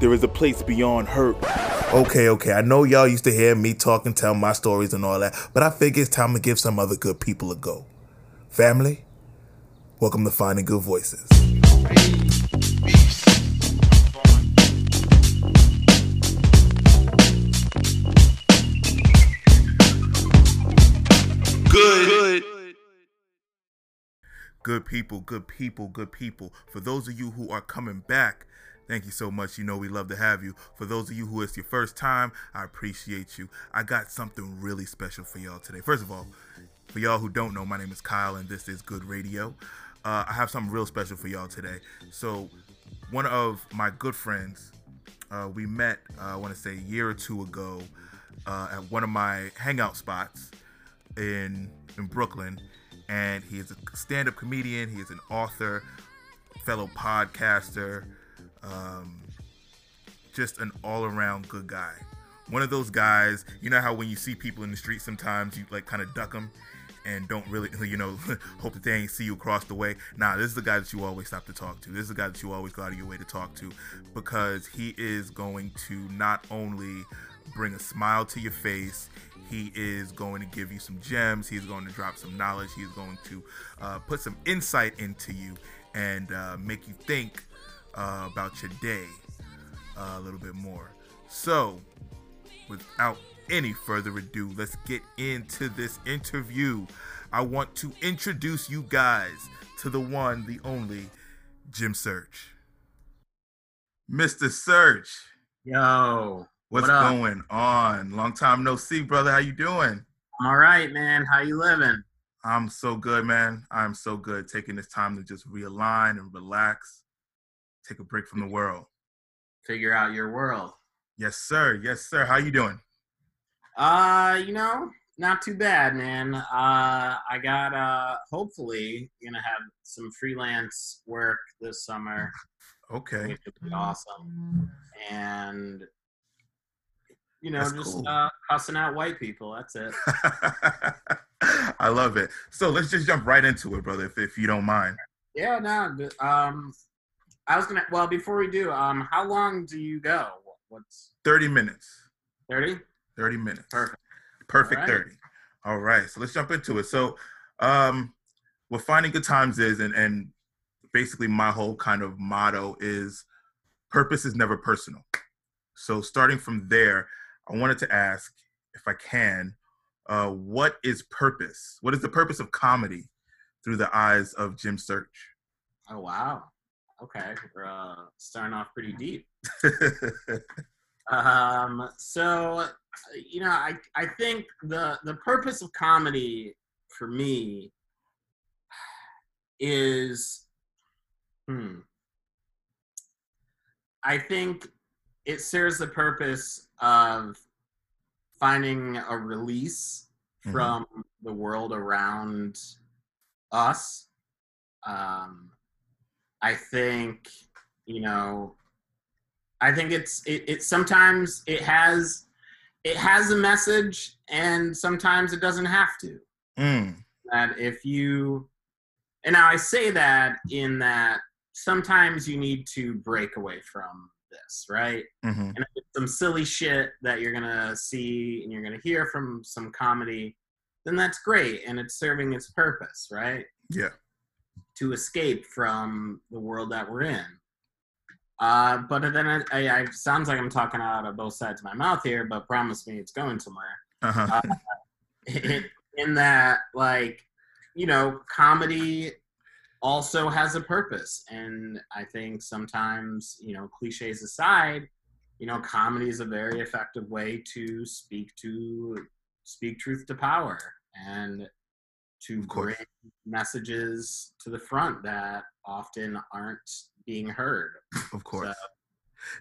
there is a place beyond hurt. Okay, okay. I know y'all used to hear me talk and tell my stories and all that, but I figure it's time to give some other good people a go. Family, welcome to Finding Good Voices. Good. Good people, good people, good people. For those of you who are coming back, thank you so much. You know we love to have you. For those of you who it's your first time, I appreciate you. I got something really special for y'all today. First of all, for y'all who don't know, my name is Kyle and this is Good Radio. Uh, I have something real special for y'all today. So, one of my good friends, uh, we met, uh, I want to say, a year or two ago uh, at one of my hangout spots in in Brooklyn, and he is a stand-up comedian. He is an author, fellow podcaster, um, just an all-around good guy. One of those guys, you know how when you see people in the street, sometimes you like kind of duck them and don't really, you know, hope that they ain't see you across the way. Nah, this is the guy that you always stop to talk to. This is the guy that you always go out of your way to talk to because he is going to not only bring a smile to your face. He is going to give you some gems. He's going to drop some knowledge. He's going to uh, put some insight into you and uh, make you think uh, about your day uh, a little bit more. So, without any further ado, let's get into this interview. I want to introduce you guys to the one, the only Jim Search. Mr. Search. Yo, What's What going on? Long time no see, brother. How you doing? I'm all right, man. How you living? I'm so good, man. I'm so good. Taking this time to just realign and relax, take a break from the world. Figure out your world. Yes, sir. Yes, sir. How you doing? Uh, you know, not too bad, man. Uh, I got uh, hopefully gonna have some freelance work this summer, Okay. which would be awesome. And you know, That's just cool. uh, cussing out white people. That's it. I love it. So let's just jump right into it, brother, if, if you don't mind. Yeah, no. Um, I was gonna. Well, before we do, um, how long do you go? What's 30 minutes. thirty? 30 minutes. Perfect. Perfect All right. 30. All right. So let's jump into it. So um what finding good times is and and basically my whole kind of motto is purpose is never personal. So starting from there, I wanted to ask if I can uh what is purpose? What is the purpose of comedy through the eyes of Jim Search? Oh wow. Okay, we're uh, starting off pretty deep. Um, so you know, I I think the the purpose of comedy for me is, hmm, I think it serves the purpose of finding a release Mhm. from the world around us. Um, I think you know I think it's it, it sometimes it has it has a message and sometimes it doesn't have to. Mm, That if you and now I say that in that sometimes you need to break away from this, right? mhm. And if it's some silly shit that you're gonna see and you're gonna hear from some comedy, then that's great and it's serving its purpose, right? Yeah. To escape from the world that we're in. Uh, but then I, I, I sounds like I'm talking out of both sides of my mouth here, but promise me it's going somewhere. Uh-huh. in, in that, like, you know, comedy also has a purpose, and I think sometimes, you know, cliches aside, you know, comedy is a very effective way to speak to speak truth to power and to bring messages to the front that often aren't being heard. Of course. So-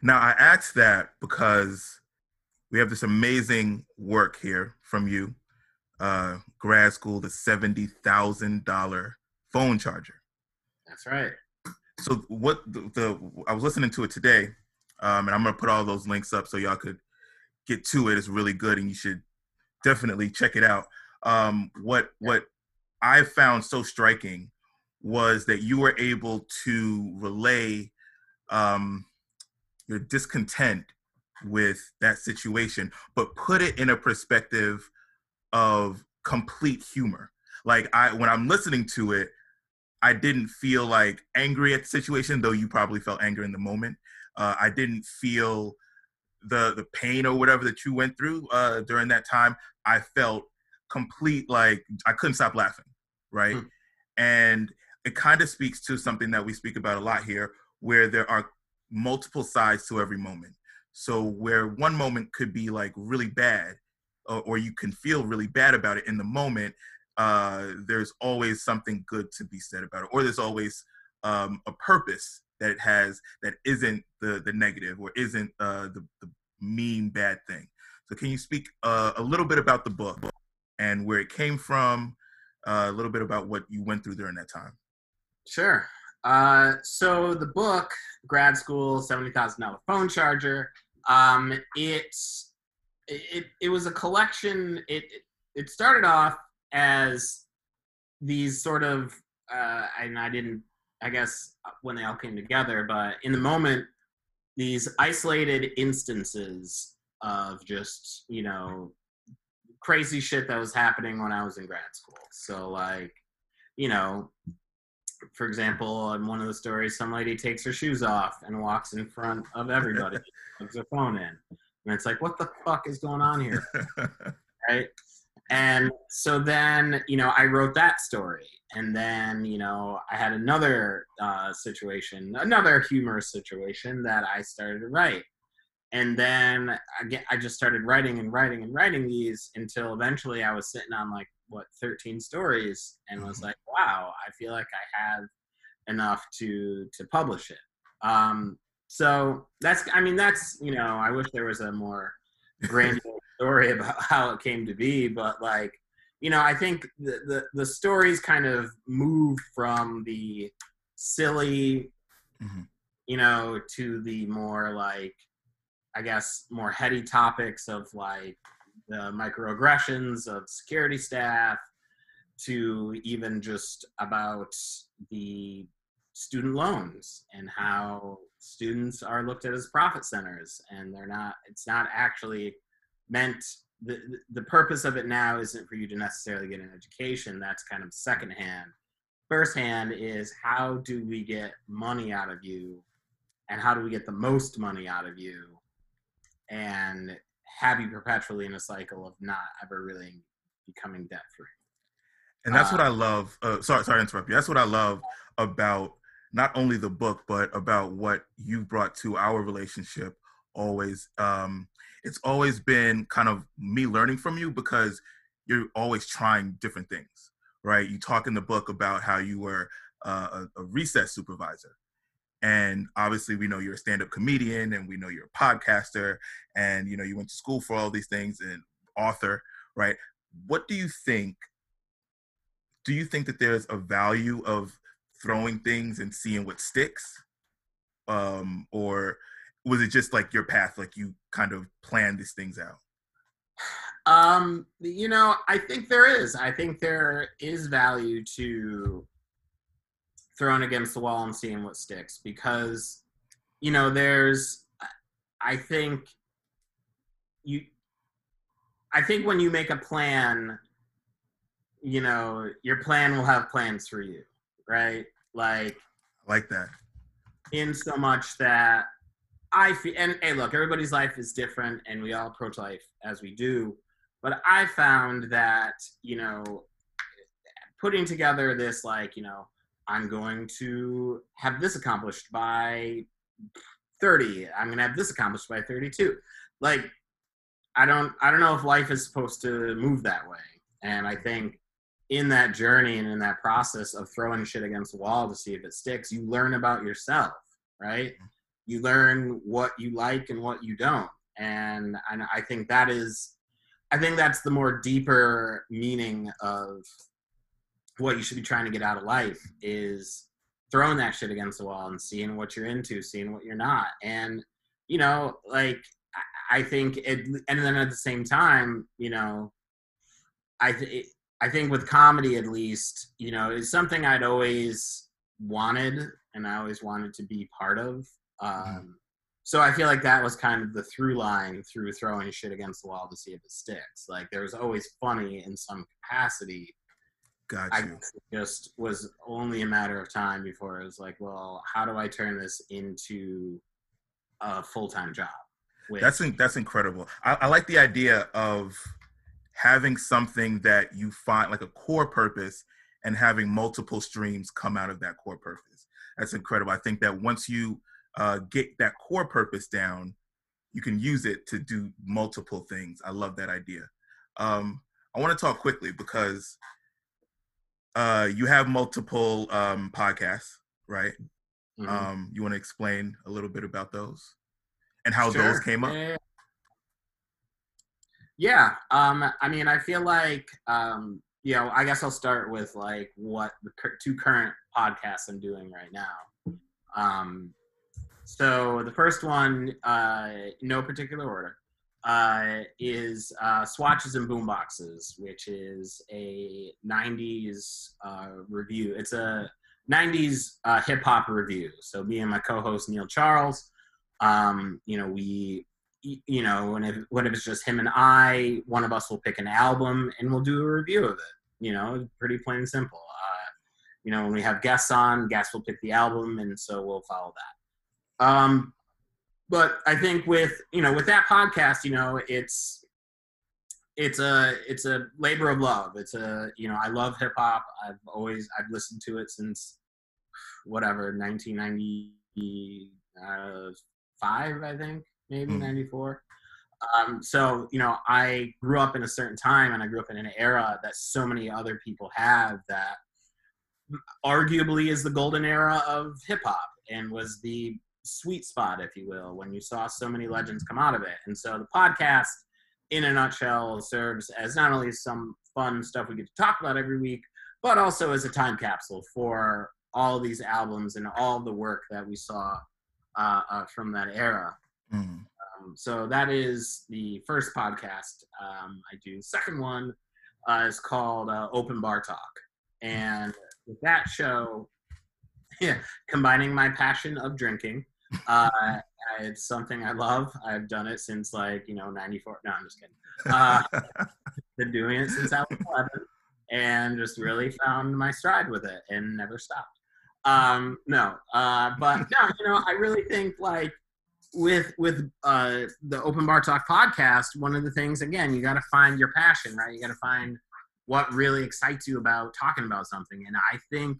Now I asked that because we have this amazing work here from you, uh, grad school, the seventy thousand dollar phone charger. That's right. So what the, the I was listening to it today, um, and I'm gonna put all those links up so y'all could get to it. It's really good, and you should definitely check it out. Um, what what I found so striking was that you were able to relay um, your discontent with that situation, but put it in a perspective of complete humor. Like I when I'm listening to it, I didn't feel like angry at the situation, though you probably felt anger in the moment. Uh, I didn't feel the the pain or whatever that you went through uh, during that time. I felt complete like I couldn't stop laughing, right? Mm. And it kind of speaks to something that we speak about a lot here, where there are multiple sides to every moment. So where one moment could be like really bad, or, or you can feel really bad about it in the moment, uh, there's always something good to be said about it, or there's always um, a purpose that it has that isn't the the negative or isn't uh, the, the mean bad thing. So can you speak uh, a little bit about the book and where it came from, uh, a little bit about what you went through during that time? Sure. Uh, so the book, grad school, seventy thousand dollar phone charger. Um, it, it it was a collection. It it started off as these sort of, uh, and I didn't, I guess when they all came together, but in the moment, these isolated instances of just you know crazy shit that was happening when I was in grad school. So like, you know, for example, in one of the stories, some lady takes her shoes off and walks in front of everybody, plugs her phone in, and it's like, what the fuck is going on here, right? And so then, you know, I wrote that story, and then, you know, I had another uh, situation, another humorous situation that I started to write, and then again, I just started writing and writing and writing these until eventually I was sitting on like what 13 stories and was mm-hmm. like wow i feel like i have enough to to publish it um so that's i mean that's you know i wish there was a more grandiose story about how it came to be but like you know i think the the, the stories kind of moved from the silly mm-hmm. you know to the more like i guess more heady topics of like the microaggressions of security staff to even just about the student loans and how students are looked at as profit centers. And they're not it's not actually meant the the purpose of it now isn't for you to necessarily get an education. That's kind of secondhand. Firsthand is how do we get money out of you and how do we get the most money out of you and have you perpetually in a cycle of not ever really becoming debt free. And that's uh, what I love. Uh, sorry, sorry to interrupt you. That's what I love about not only the book, but about what you brought to our relationship. Always, um, it's always been kind of me learning from you because you're always trying different things, right? You talk in the book about how you were uh, a, a recess supervisor, and obviously we know you're a stand-up comedian and we know you're a podcaster and you know you went to school for all these things and author right? What do you think do you think that there's a value of throwing things and seeing what sticks? Um or was it just like your path like you kind of planned these things out? Um you know i think there is. I think there is value to thrown against the wall and seeing what sticks because you know there's i think you i think when you make a plan you know your plan will have plans for you right? Like I like that. in so much that i feel and hey look everybody's life is different and we all approach life as we do but i found that you know putting together this like you know I'm going to have this accomplished by 30. I'm going to have this accomplished by 32. Like, I don't, I don't know if life is supposed to move that way. And I think in that journey and in that process of throwing shit against the wall to see if it sticks, you learn about yourself, right? You learn what you like and what you don't. And and I think that is, I think that's the more deeper meaning of what you should be trying to get out of life is throwing that shit against the wall and seeing what you're into, seeing what you're not. And, you know, like, I think it, and then at the same time, you know, I, th- I think with comedy at least, you know, it's something I'd always wanted and I always wanted to be part of. Um, so I feel like that was kind of the through line through throwing shit against the wall to see if it sticks. Like there was always funny in some capacity. Got I you. it just was only a matter of time before it was like, well, how do I turn this into a full time job? That's in, that's incredible. I, I like the idea of having something that you find like a core purpose and having multiple streams come out of that core purpose. That's incredible. I think that once you uh, get that core purpose down, you can use it to do multiple things. I love that idea. Um, I want to talk quickly because uh, you have multiple um, podcasts, right? Mhm. Um, you want to explain a little bit about those and how Sure. those came up? Yeah. Yeah. Um, I mean, I feel like, um, you know, I guess I'll start with like what the two current podcasts I'm doing right now. Um, so the first one, uh, no particular order, uh, is uh, Swatches and Boomboxes, which is a 90s uh, review. It's a 90s uh, hip hop review. So me and my co-host Neil Charles, um, you know, we, you know, when, if, when it's just him and I, one of us will pick an album and we'll do a review of it. You know, pretty plain and simple. Uh, you know, when we have guests on, guests will pick the album, and so we'll follow that. Um, but I think with you know with that podcast, you know, it's it's a it's a labor of love. It's a you know I love hip hop. I've always I've listened to it since whatever 1995 I think maybe Mm. 94. Um, so you know I grew up in a certain time and I grew up in an era that so many other people have that arguably is the golden era of hip hop and was the sweet spot, if you will, when you saw so many legends come out of it. And so the podcast, in a nutshell, serves as not only some fun stuff we get to talk about every week, but also as a time capsule for all these albums and all the work that we saw uh, uh, from that era. Mhm. Um, so that is the first podcast um, I do. The second one uh, is called uh, Open Bar Talk, and with that show, yeah, combining my passion of drinking, uh, it's something I love. I've done it since like you know '94. No, I'm just kidding. Uh, been doing it since I was 11, and just really found my stride with it and never stopped. Um, no, uh, but no, you know, I really think like with with uh, the Open Bar Talk podcast, one of the things again, you got to find your passion, right? You got to find what really excites you about talking about something, and I think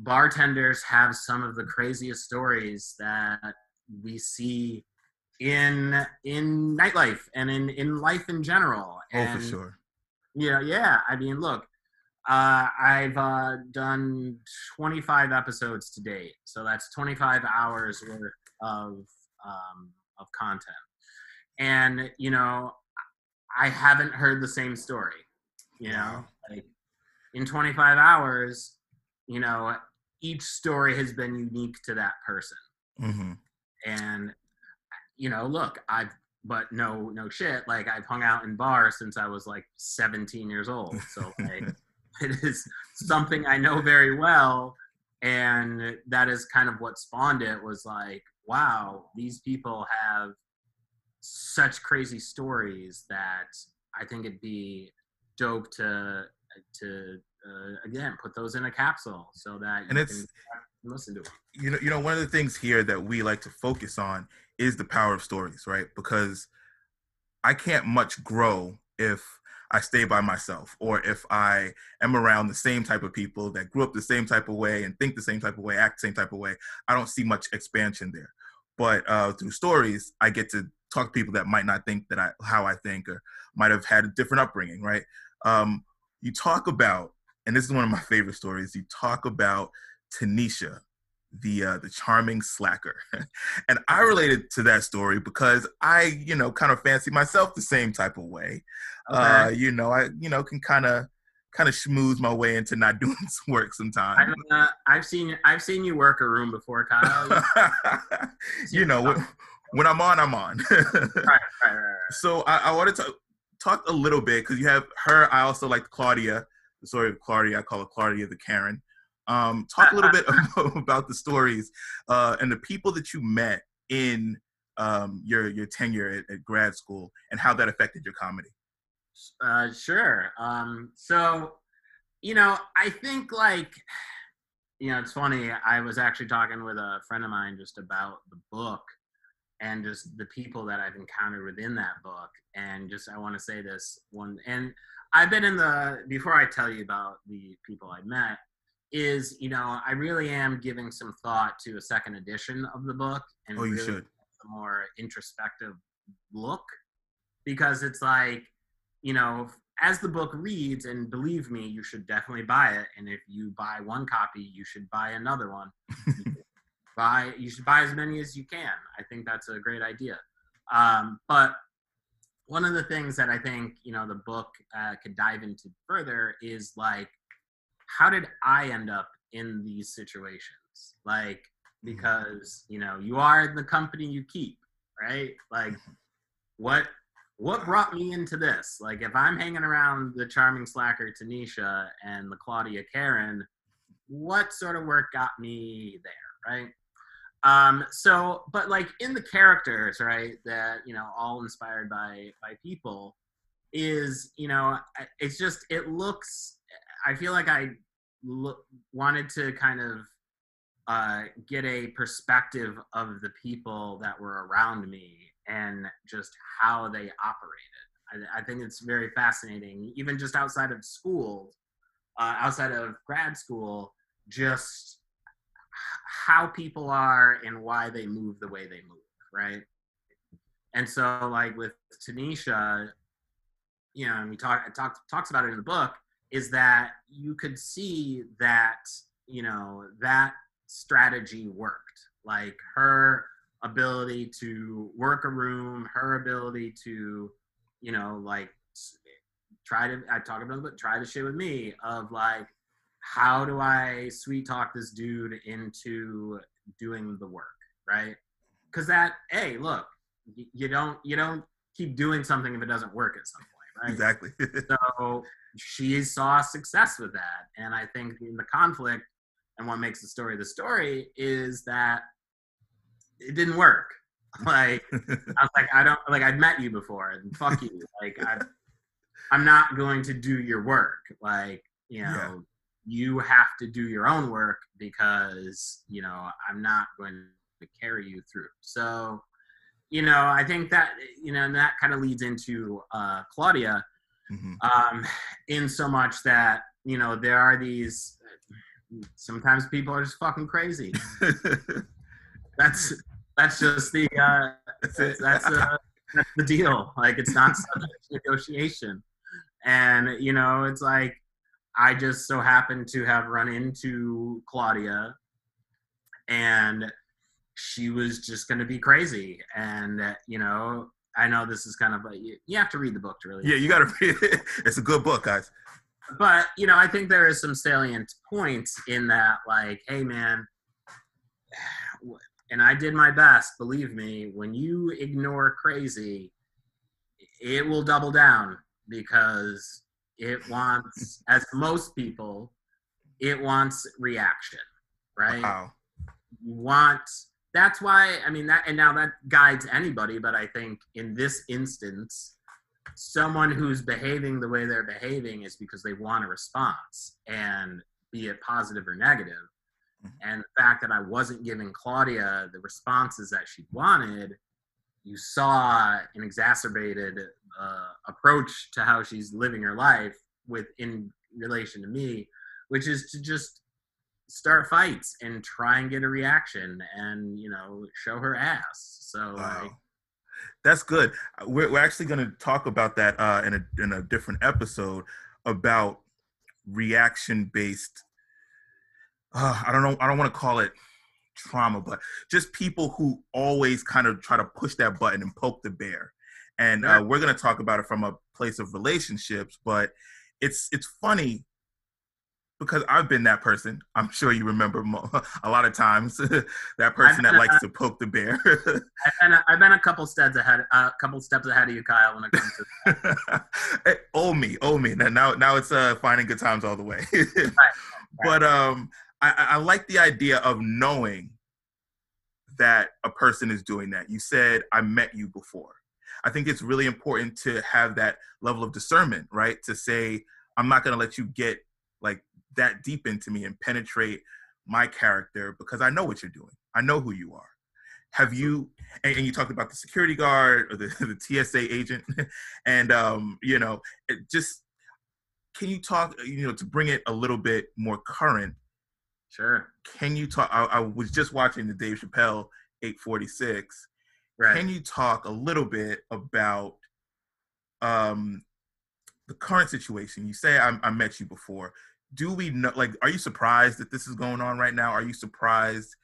bartenders have some of the craziest stories that we see in in nightlife and in in life in general. oh, for sure. yeah, yeah. I mean, look, uh, I've uh, done 25 episodes to date, so that's 25 hours worth of um, of content, and you know, I haven't heard the same story. You know, like in 25 hours, you know, each story has been unique to that person. Hmm and you know look i've but no no shit like i've hung out in bars since i was like 17 years old. So like it is something i know very well. And that is kind of what spawned it was like wow these people have such crazy stories that i think it'd be dope to to uh, again put those in a capsule so that And you it's can listen to them you know you know one of the things here that we like to focus on is the power of stories, right? Because I can't much grow if I stay by myself or if I am around the same type of people that grew up the same type of way and think the same type of way, act the same type of way. I don't see much expansion there. But uh, through stories, I get to talk to people that might not think that I how I think or might have had a different upbringing, right? Um, you talk about, and this is one of my favorite stories. You talk about Tanisha, the uh, the charming slacker, and I related to that story because I, you know, kind of fancy myself the same type of way. Uh, you know, I, you know, can kind of kind of schmooze my way into not doing some work sometimes. I've, uh, I've seen I've seen you work a room before, Kyle. you know, when, when I'm on, I'm on. right, right, right, right. so I, I wanted to talk a little bit because you have her. I also like Claudia, the story of Claudia. I call her Claudia the Karen. Um, talk a little bit about, about the stories uh, and the people that you met in um, your your tenure at, at, grad school and how that affected your comedy. Uh, sure. Um, so, you know, I think like, you know, it's funny. I was actually talking with a friend of mine just about the book and just the people that I've encountered within that book. And just I want to say this one and I've been in the before I tell you about the people I met is you know I really am giving some thought to a second edition of the book and oh, you really should. a more introspective look because it's like you know as the book reads and believe me you should definitely buy it and if you buy one copy you should buy another one. Buy you should buy as many as you can. I think that's a great idea. Um, but one of the things that i think you know the book uh, could dive into further is like how did I end up in these situations? Like, mm-hmm. because, you know, you are the company you keep, right? Like, mm-hmm. what what brought me into this? Like, if I'm hanging around the charming slacker Tanisha and the Claudia Karen, what sort of work got me there, right? Um, so, but like in the characters, right, that you know, all inspired by by people, is you know, it's just it looks I feel like I look, wanted to kind of uh, get a perspective of the people that were around me and just how they operated. I, I think it's very fascinating, even just outside of school, uh, outside of grad school, just how people are and why they move the way they move, right? And so, like with Tanisha, you know, and we talk, talk talks about it in the book is that you could see that you know that strategy worked like her ability to work a room her ability to you know like try to i talk about but try to shit with me of like how do i sweet talk this dude into doing the work right because that hey look you don't you don't keep doing something if it doesn't work at some point right exactly so she saw success with that. And I think in the conflict and what makes the story the story is that it didn't work. Like I was like, I don't like I'd met you before and fuck you. Like I I'm not going to do your work. Like, you know, yeah. You have to do your own work because, you know, I'm not going to carry you through. So, you know, I think that you know, and that kind of leads into uh Claudia mm-hmm. um, in so much that you know there are these. Sometimes people are just fucking crazy. that's that's just the uh, that's, that's, uh, that's the deal. Like it's not subject to negotiation, and you know it's like I just so happened to have run into Claudia, and she was just going to be crazy, and uh, you know I know this is kind of a, you, you have to read the book to really. Yeah, you got to read it. It's a good book, guys. But you know, I think there is some salient points in that, like, hey, man, and I did my best. Believe me, when you ignore crazy, it will double down because it wants, as most people, it wants reaction, right? Wow. You want that's why I mean that and now that guides anybody, but I think in this instance, someone who's behaving the way they're behaving is because they want a response and be it positive or negative. Mm-hmm. And the fact that I wasn't giving Claudia the responses that she wanted, you saw an exacerbated uh, approach to how she's living her life with in relation to me, which is to just start fights and try and get a reaction and you know show her ass. So wow. like, that's good. We're, we're actually going to talk about that uh, in a in a different episode about reaction based uh, i don't know i don't want to call it trauma but just people who always kind of try to push that button and poke the bear and uh, we're going to talk about it from a place of relationships but it's it's funny because I've been that person. I'm sure you remember mo- a lot of times that person that likes to poke the bear. I've, been a, I've been a couple steps ahead, a uh, couple steps ahead of you, Kyle, when it comes to that. oh me, oh me. Now, now it's uh, finding good times all the way. right, right. But um, I, I like the idea of knowing that a person is doing that. You said, I met you before. I think it's really important to have that level of discernment, right? To say, I'm not going to let you get like that deep into me and penetrate my character because I know what you're doing. I know who you are. Have you, and, and you talked about the security guard or the, the TSA agent, and, um, you know, just can you talk, you know, to bring it a little bit more current? Sure. Can you talk? I, I was just watching the Dave Chappelle 846 Right. can you talk a little bit about um, the current situation? You say I, I met you before. Do we know? Like, are you surprised that this is going on right now? Are you surprised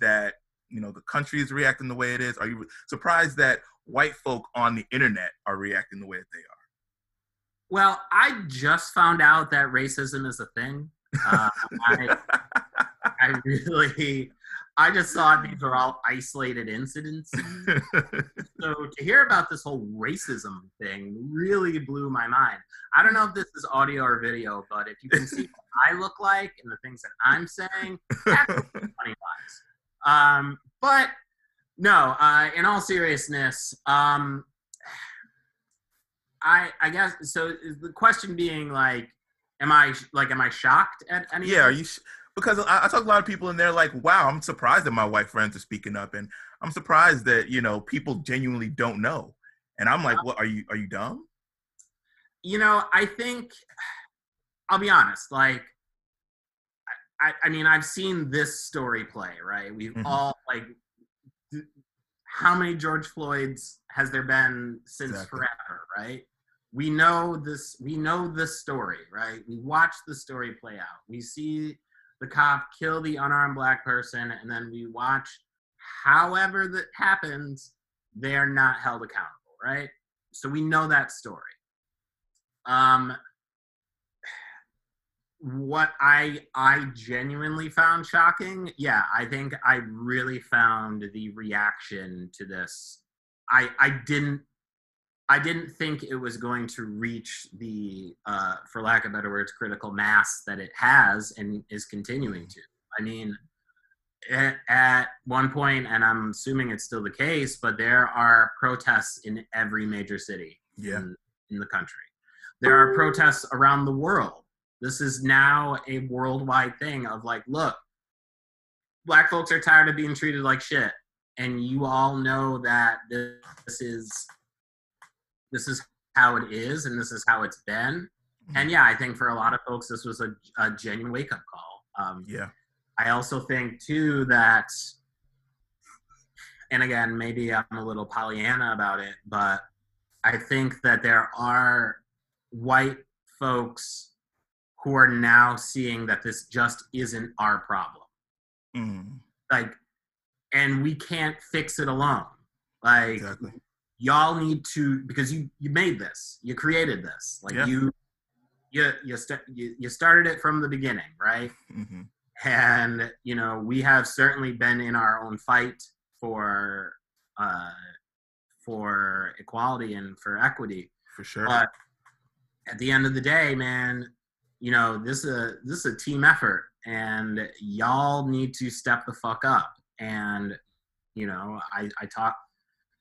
that you know the country is reacting the way it is? Are you surprised that white folk on the internet are reacting the way that they are? Well, I just found out that racism is a thing. Uh, I, I really, I just thought these are all isolated incidents. so to hear about this whole racism thing really blew my mind. I don't know if this is audio or video, but if you can see what I look like and the things that I'm saying, that's funny lines. Um, but no, uh, in all seriousness, um, I I guess so. The question being like, am I like, am I shocked at any? yeah, are you? Sh- because I, I talk to a lot of people and they're like, "Wow, I'm surprised that my white friends are speaking up," and I'm surprised that you know people genuinely don't know. And I'm like, "What are you? Are you dumb?" You know, I think I'll be honest. Like, I, I mean, I've seen this story play. Right, we've Mhm. all like, th- how many George Floyd's has there been since Exactly. forever? Right. We know this. We know this story. Right. We watch the story play out. We see the cop kill the unarmed black person, and then we watch. However that happens, they are not held accountable. Right. So we know that story. Um, what I I genuinely found shocking, yeah, I think I really found the reaction to this. I I didn't I didn't think it was going to reach the, uh, for lack of better words, critical mass that it has and is continuing to. I mean, at, at one point, and I'm assuming it's still the case, but there are protests in every major city Yeah. in, in the country. There are protests around the world. This is now a worldwide thing of like, look, black folks are tired of being treated like shit. And you all know that this is this is how it is and this is how it's been. And yeah, I think for a lot of folks this was a, a genuine wake up call. Um, Yeah. I also think too that, and again, maybe I'm a little Pollyanna about it, but I think that there are white folks who are now seeing that this just isn't our problem. Mm, Like, and we can't fix it alone. Like, exactly. Y'all need to because you you made this, you created this. Like Yeah. you, you you, st- you you started it from the beginning, right? hmm and you know we have certainly been in our own fight for uh, for equality and for equity For sure. but at the end of the day man you know this is a this is a team effort and y'all need to step the fuck up and you know i i talk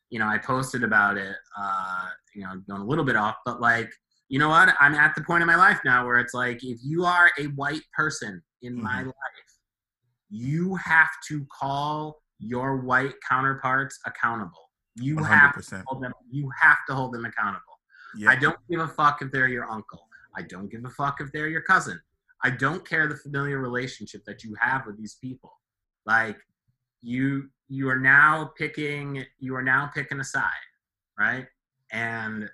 you know i posted about it uh you know going a little bit off but like you know what i'm at the point in my life now where it's like if you are a white person in my Mhm. life you have to call your white counterparts accountable you have to hold them you have to hold them accountable. I don't give a fuck if they're your uncle. I don't give a fuck if they're your cousin. I don't care the familiar relationship that you have with these people. Like you you are now picking you are now picking a side, right? And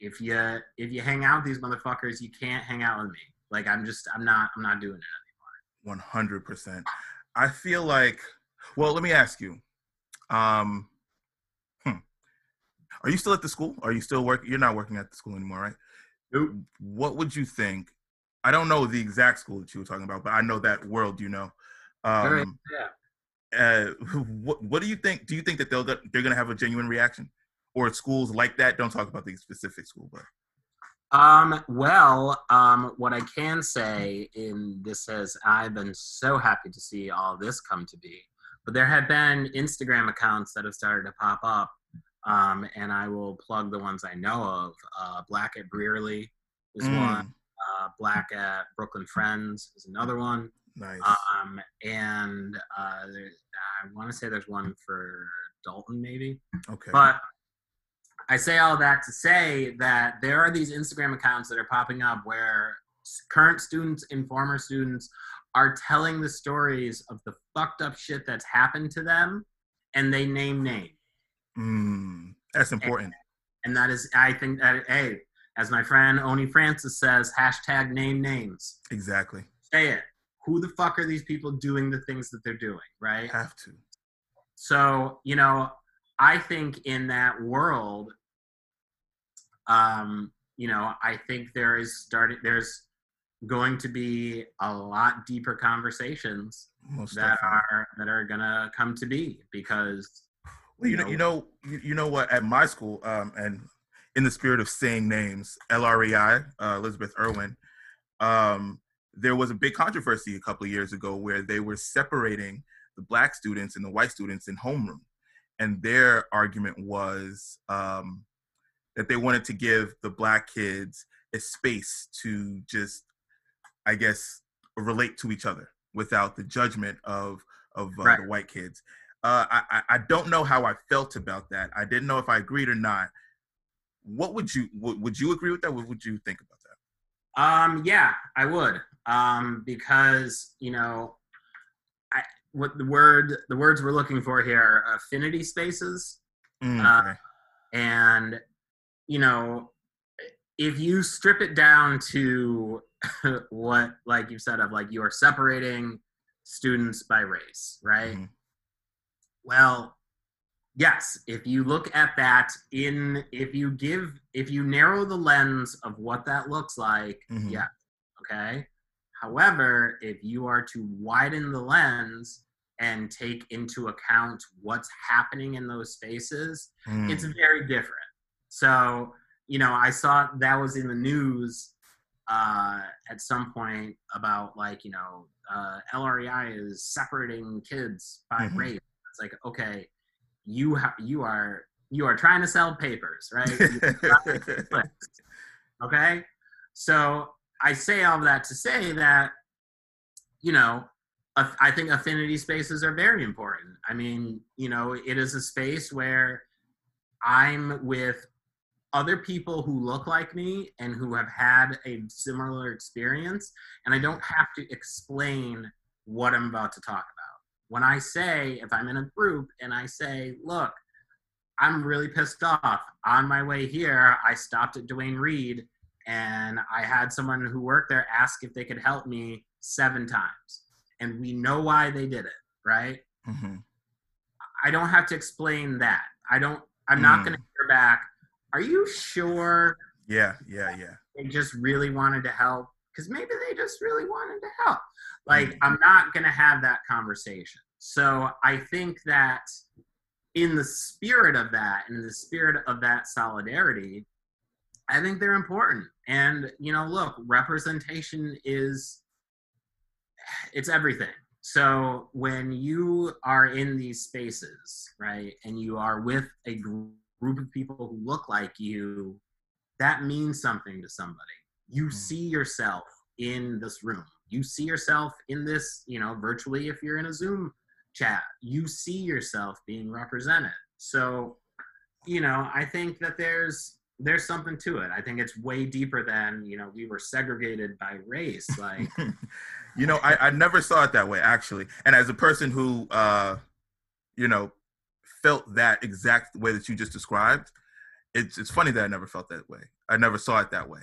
if you if you hang out with these motherfuckers, you can't hang out with me. Like I'm just I'm not I'm not doing it. anymore. One hundred percent. I feel like. Well, let me ask you. Um, hmm. Are you still at the school? Are you still working? You're not working at the school anymore, right? Nope. What would you think? I don't know the exact school that you were talking about, but I know that world. You know. Um, yeah. Uh, what What do you think? Do you think that they'll they're going to have a genuine reaction, or schools like that? Don't talk about the specific school, but Um, well, um, what I can say in this is I've been so happy to see all this come to be. but there have been Instagram accounts that have started to pop up, um, and I will plug the ones I know of. Uh, Black at Brearley is Mm, one. Uh, Black at Brooklyn Friends is another one. Nice. Um, and uh, I want to say there's one for Dalton, maybe. okay. But I say all that to say that there are these Instagram accounts that are popping up where current students and former students are telling the stories of the fucked up shit that's happened to them, and they name names. Mm, that's important. And that is, I think that, hey, as my friend Oni Francis says, hashtag name names. Exactly. Say it. Who the fuck are these people doing the things that they're doing, right? Have to. So, you know, I think in that world, um, you know, I think there is starting there's going to be a lot deeper conversations Most that definitely. are that are gonna come to be because Well, you you know, you know, you, you know what? At my school, um, and in the spirit of saying names, LREI, uh, Elisabeth Irwin, um, there was a big controversy a couple of years ago where they were separating the black students and the white students in homeroom, and their argument was um, that they wanted to give the black kids a space to just, I guess, relate to each other without the judgment of of uh, Right. the white kids. Uh, I, I I don't know how I felt about that. I didn't know if I agreed or not. What would you would, would you agree with that? What would you think about that? um yeah, I would. Um because, you know, I what the word the words we're looking for here are affinity spaces. Mm, Uh, and you know if you strip it down to what like you said of like you're separating students by race right Mhm. well yes if you look at that in if you give if you narrow the lens of what that looks like Mhm. yeah okay however if you are to widen the lens and take into account what's happening in those spaces Mm, it's very different. So, you know, I saw that was in the news uh, at some point about like, you know, uh, LREI is separating kids by Mhm. race. It's like, okay, you ha- you are you are trying to sell papers, right? Okay, so I say all of that to say that, you know, I think affinity spaces are very important. I mean, you know, it is a space where I'm with other people who look like me and who have had a similar experience, and I don't have to explain what I'm about to talk about. When I say, if I'm in a group and I say, look, I'm really pissed off. On my way here, I stopped at Duane Reade and I had someone who worked there ask if they could help me seven times. And we know why they did it, right? Mhm. I don't have to explain that. I don't. I'm not Mm. going to hear back. Are you sure Yeah, yeah, yeah. they just really wanted to help? Because maybe they just really wanted to help. Like Mm. I'm not going to have that conversation. So I think that in the spirit of that, in the spirit of that solidarity, I think they're important. And you know, look, representation is it's everything. So when you are in these spaces, right, and you are with a gr- group of people who look like you, that means something to somebody. You Mm. see yourself in this room. You see yourself in this, you know, virtually if you're in a Zoom chat. You see yourself being represented. So, you know, I think that there's there's something to it. I think it's way deeper than, you know, we were segregated by race. Like you know, I, I never saw it that way actually. And as a person who, uh, you know, felt that exact way that you just described, it's it's funny that I never felt that way. I never saw it that way.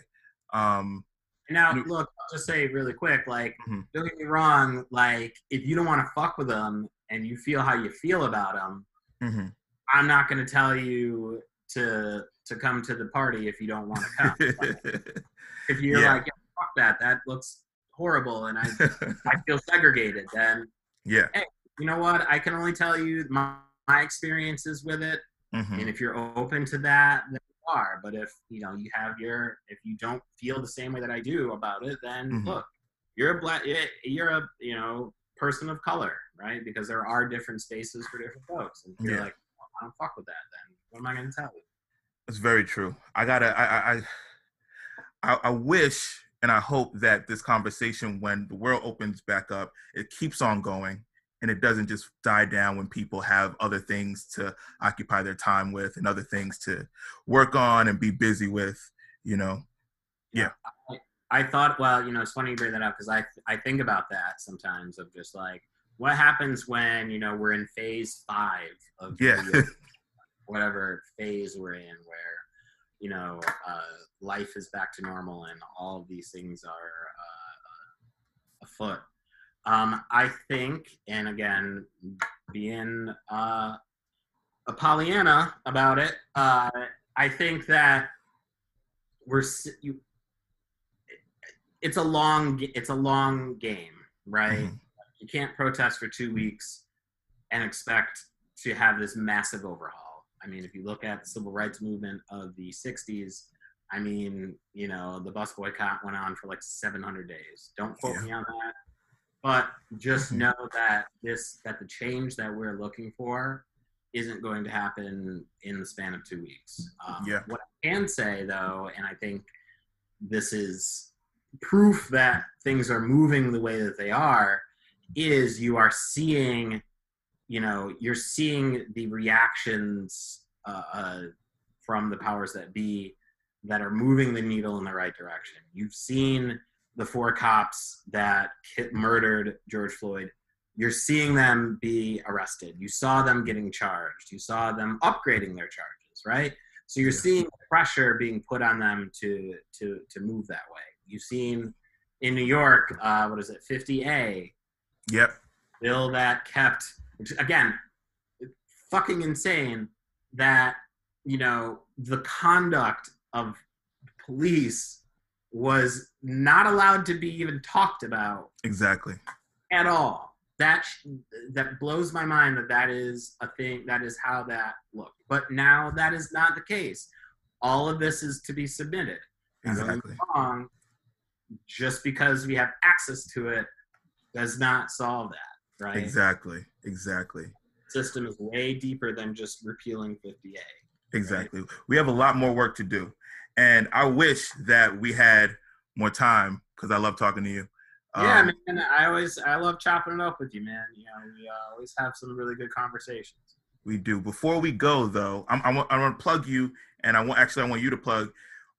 Um, Now, No. look, I'll just say really quick, like, Mhm. don't get me wrong, like, if you don't want to fuck with them and you feel how you feel about them, mhm. I'm not going to tell you to to come to the party if you don't want to come. Like, if you're Yeah. like, yeah, fuck that, that looks horrible, and I I feel segregated, then yeah. you know what? I can only tell you my, my experiences with it, mhm. and if you're open to that, then you are. But if you know you have your, if you don't feel the same way that I do about it, then Mhm. look, you're a black, you're a you know person of color, right? Because there are different spaces for different folks. And you're Yeah. like, well, I don't fuck with that, then what am I going to tell you? It's very true. I gotta. I, I. I. I. Wish and I hope that this conversation, when the world opens back up, it keeps on going and it doesn't just die down when people have other things to occupy their time with and other things to work on and be busy with. You know. Yeah. I, I thought, well, you know, it's funny you bring that up because I I think about that sometimes of just like what happens when you know we're in phase five of Yeah. whatever phase we're in where you know uh, life is back to normal and all of these things are uh, afoot. Um, I think, and again, being uh, a Pollyanna about it, uh, I think that we're you, it's a long it's a long game, right? Mhm. You can't protest for two weeks and expect to have this massive overhaul. I mean, if you look at the civil rights movement of the '60s, I mean, you know, the bus boycott went on for like 700 days. Don't quote Yeah. me on that, but just Mhm. know that this that the change that we're looking for isn't going to happen in the span of two weeks. Um, Yeah. What I can say though, and I think this is proof that things are moving the way that they are, is you are seeing, you know, you're seeing the reactions uh, uh, from the powers that be that are moving the needle in the right direction. You've seen the four cops that hit, murdered George Floyd. You're seeing them be arrested. You saw them getting charged. You saw them upgrading their charges, right? So you're Yeah. seeing pressure being put on them to to to move that way. You've seen in New York, uh, what is it, 50A, Yep. bill that kept, which again, fucking insane that you know the conduct of police was not allowed to be even talked about Exactly. at all. That sh- that blows my mind that that is a thing. That is how that looked. But now that is not the case. All of this is to be submitted. Now, don't get me Exactly. wrong, just because we have access to it does not solve that, right? Exactly. Exactly. System is way deeper than just repealing 50A. Exactly. We have a lot more work to do. And I wish that we had more time because I love talking to you. yeah, Um, man. I always I love chopping it up with you, man. You know, we uh, always have some really good conversations. We do. Before we go, though, I'm, I want I want to plug you, and I want actually I want you to plug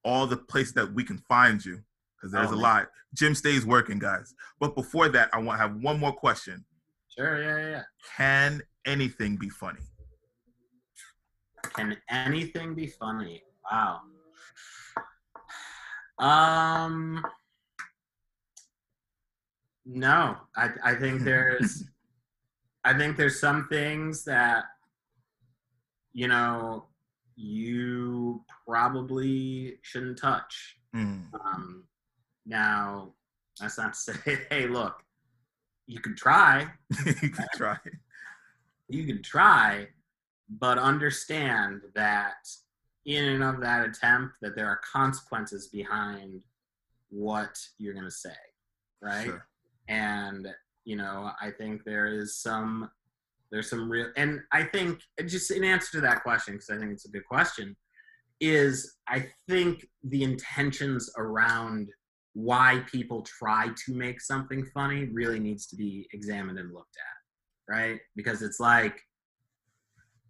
all the places that we can find you because there's Oh, a man. lot. Jim stays working, guys. But before that, I want to have one more question. Sure, yeah, yeah, yeah. Can anything be funny? Can anything be funny? Wow. Um. No, I I think there's, I think there's some things that, you know, you probably shouldn't touch. Mm, Um, now, that's not to say, hey, look, you can try, you can try. you can try, but understand that in and of that attempt, that there are consequences behind what you're going to say, right? Sure. And you know, I think there is some, there's some real, and I think just in answer to that question, because I think it's a good question, is I think the intentions around why people try to make something funny really needs to be examined and looked at, right? Because it's like,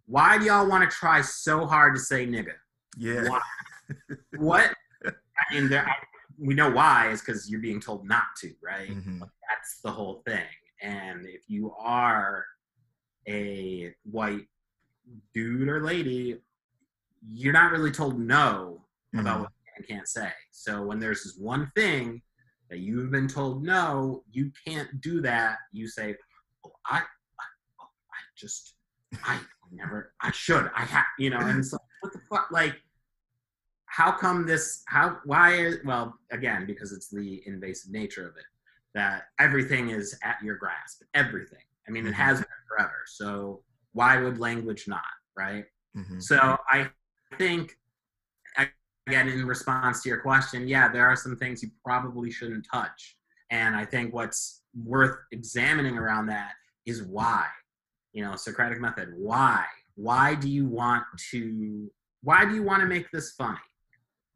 why do y'all want to try so hard to say nigga? Yeah. Why? what? I mean, there, I, we know why is because you're being told not to, right? Mhm. That's the whole thing. And if you are a white dude or lady, you're not really told no about What you can and can't say. So when there's this one thing that you've been told no, you can't do that. You say, "Oh, I, I, oh, I just, I never, I should, I have, you know." And so, what the fuck, like, how come this? How? Why? Is, well, again, because it's the invasive nature of it. That everything is at your grasp. Everything. I mean, it Mhm. has been forever. So why would language not? Right. Mhm. So I think, again, in response to your question, yeah, there are some things you probably shouldn't touch And I think what's worth examining around that is why. You know, Socratic method. Why? Why do you want to? Why do you want to make this funny?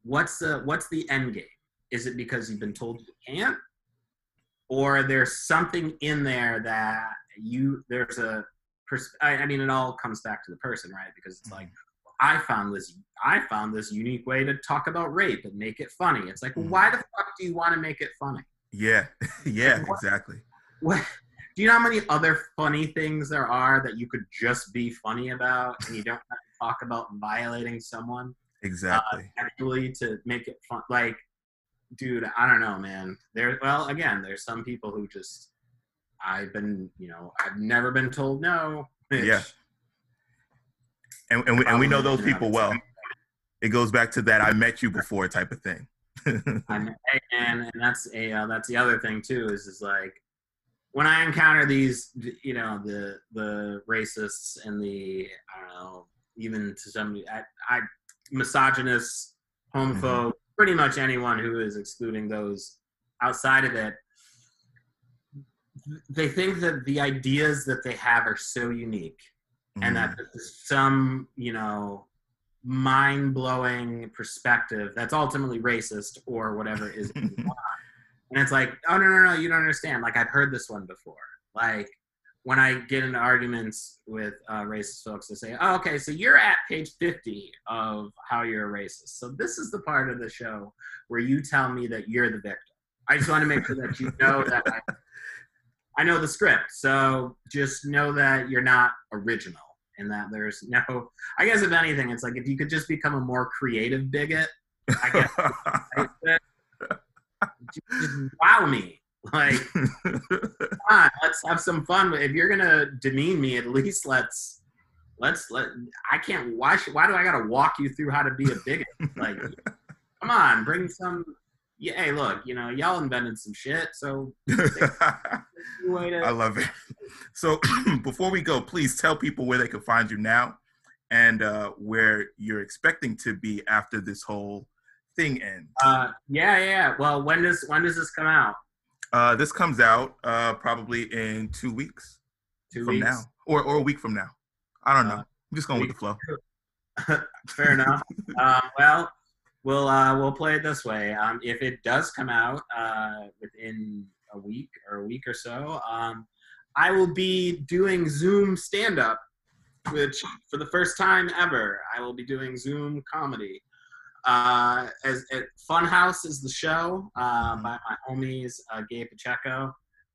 What's the What's the end game? Is it because you've been told you can't, or there's something in there that you there's a I, I mean it all comes back to the person right because it's mm-hmm. like i found this i found this unique way to talk about rape and make it funny it's like Mhm. why the fuck do you want to make it funny Yeah, yeah, Like, what- exactly. what do you know how many other funny things there are that you could just be funny about and you don't have to talk about violating someone Exactly. actually to make it fun like dude i don't know man there well again there's some people who just i've been you know i've never been told no which- Yeah. And and we, and we know those people well. It goes back to that I met you before type of thing. And and that's a uh, that's the other thing too is is like when I encounter these you know the the racists and the I don't know even to some I, I misogynists homophobe pretty much anyone who is excluding those outside of it they think that the ideas that they have are so unique and that there's some you know mind-blowing perspective that's ultimately racist or whatever is and it's like oh no no no you don't understand. Like i've heard this one before. Like when i get into arguments with uh, racist folks they say oh, okay so you're at page 50 of how you're a racist. So this is the part of the show where you tell me that you're the victim. I just want to make sure that you know that I, I know the script so just know that you're not original and that there's no I guess if anything, it's like if you could just become a more creative bigot, I guess just wow me. Like, come on, let's have some fun. If you're gonna demean me, at least let's let's let. I can't. Why should? Why do I gotta walk you through how to be a bigot? Like, come on, bring some. Yeah, hey, look, you know, y'all invented some shit, so I love it. So before we go, please tell people where they can find you now and uh, where you're expecting to be after this whole thing ends. Uh, yeah, yeah. Well, when does when does this come out? Uh, this comes out uh, probably in two weeks Two from weeks. now, or or a week from now. I don't know. Uh, I'm just going with the flow. Fair enough. um, well, we'll uh, we'll play it this way. Um, if it does come out uh, within a week or a week or so, um, I will be doing Zoom stand up, which for the first time ever, I will be doing Zoom comedy. Uh, as Funhouse is the show uh, by my homies uh, Gabe Pacheco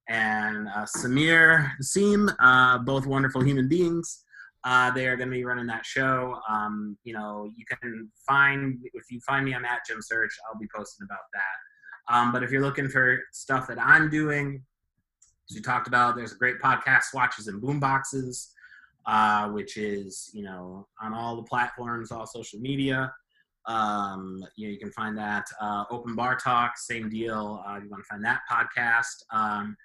and uh, Samir Seem, uh, both wonderful human beings. Uh, they are going to be running that show. Um, you know, you can find if you find me I'm at Jim Search, I'll be posting about that. Um, but if you're looking for stuff that I'm doing, as we talked about, there's a great podcast, Swatches and Boomboxes, uh, which is you know on all the platforms, all social media. Um, you know, you can find that uh, Open Bar Talk, same deal. Uh, you want to find that podcast. Um,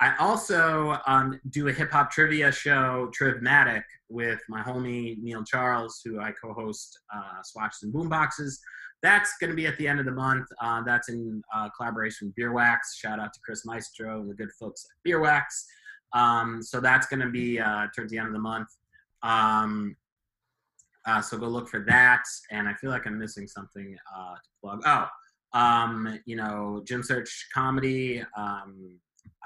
I also um, do a hip hop trivia show, Trivmatic, with my homie Neil Charles, who I co-host uh, Swatches and Boomboxes. That's going to be at the end of the month. Uh, that's in uh, collaboration with BierWax. Shout out to Chris Maestro and the good folks at BierWax. Um, so that's going to be uh, towards the end of the month. Um, uh, so go look for that. And I feel like I'm missing something uh, to plug. Oh, um, you know, Jim Search Comedy.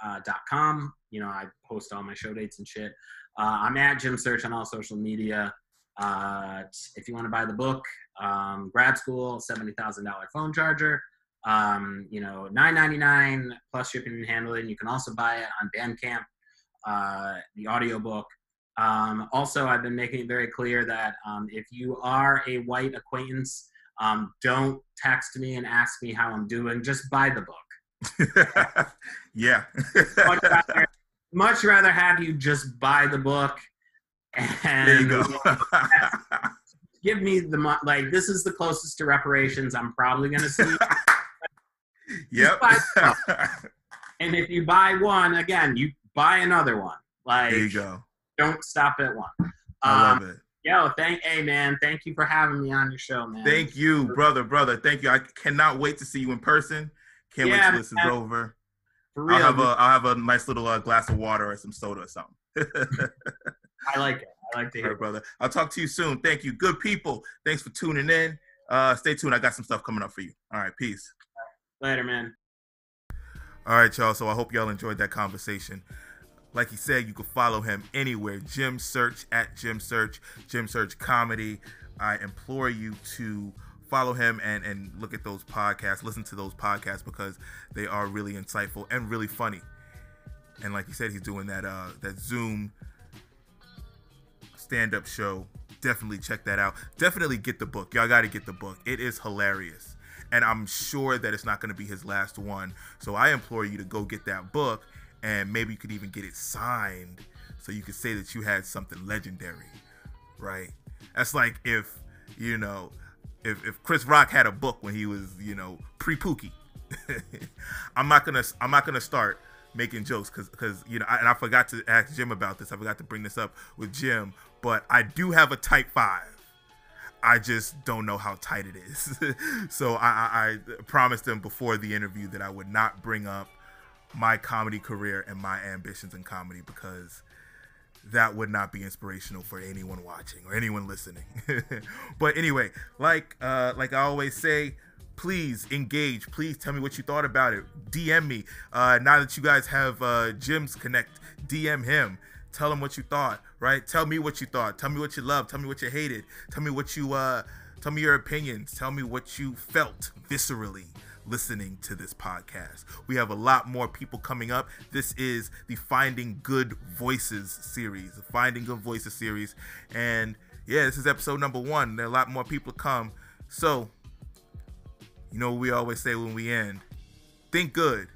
Uh, com. You know, I post all my show dates and shit. Uh, I'm at Jim Search on all social media. Uh, if you want to buy the book, um, grad school, seventy thousand dollar phone charger. Um, you know, nine ninety nine plus shipping and handling. You can also buy it on Bandcamp. Uh, the audiobook. Um, also, I've been making it very clear that um, if you are a white acquaintance, um, don't text me and ask me how I'm doing. Just buy the book yeah. much, rather, much rather have you just buy the book and there you go. give me the mo- like this is the closest to reparations i'm probably going to see yep. and if you buy one again you buy another one like there you go. don't stop at one I um, love it. yo thank hey man thank you for having me on your show man Thank you, brother, brother. Thank you. I cannot wait to see you in person. Can't Yeah, wait till this is over. For real, I'll have a I'll have a nice little uh, glass of water or some soda or something. I like it. I like to hear. right, brother. I'll talk to you soon. Thank you. Good people. Thanks for tuning in. Uh, stay tuned. I got some stuff coming up for you. All right, peace. Later, man. All right, y'all. So I hope y'all enjoyed that conversation. Like he said, you can follow him anywhere. Jim Search at Jim Search, Jim Search Comedy. I implore you to follow him and and look at those podcasts, listen to those podcasts because they are really insightful and really funny. And like he said, he's doing that uh that Zoom stand up show. Definitely check that out. Definitely get the book. Y'all got to get the book. It is hilarious. And I'm sure that it's not going to be his last one. So I implore you to go get that book and maybe you could even get it signed so you could say that you had something legendary. Right? That's like if, you know, if, if Chris Rock had a book when he was, you know, pre Pookie. I'm not gonna I'm not gonna start making jokes because because you know I, and I forgot to ask Jim about this. I forgot to bring this up with Jim, but I do have a tight five. I just don't know how tight it is. so I, I, I promised him before the interview that I would not bring up my comedy career and my ambitions in comedy because that would not be inspirational for anyone watching or anyone listening. but anyway, like uh, like I always say, please engage. Please tell me what you thought about it. DM me. Uh, now that you guys have uh, Jim's Connect, DM him. Tell him what you thought. Right? Tell me what you thought. Tell me what you loved. Tell me what you hated. Tell me what you uh, tell me your opinions. Tell me what you felt viscerally listening to this podcast. We have a lot more people coming up. This is the Finding Good Voices series, the Finding Good Voices series. And yeah, this is episode number one. There are a lot more people to come. So, you know we always say when we end think good,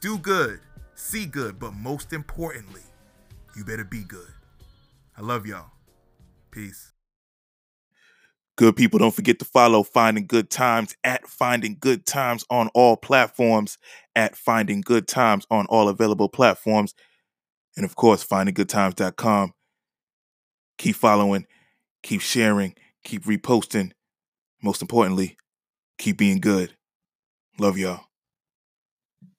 do good, see good, but most importantly, you better be good. I love y'all. Peace. Good people, don't forget to follow Finding Good Times at Finding Good Times on all platforms, at Finding Good Times on all available platforms, and of course, findinggoodtimes.com. Keep following, keep sharing, keep reposting. Most importantly, keep being good. Love y'all.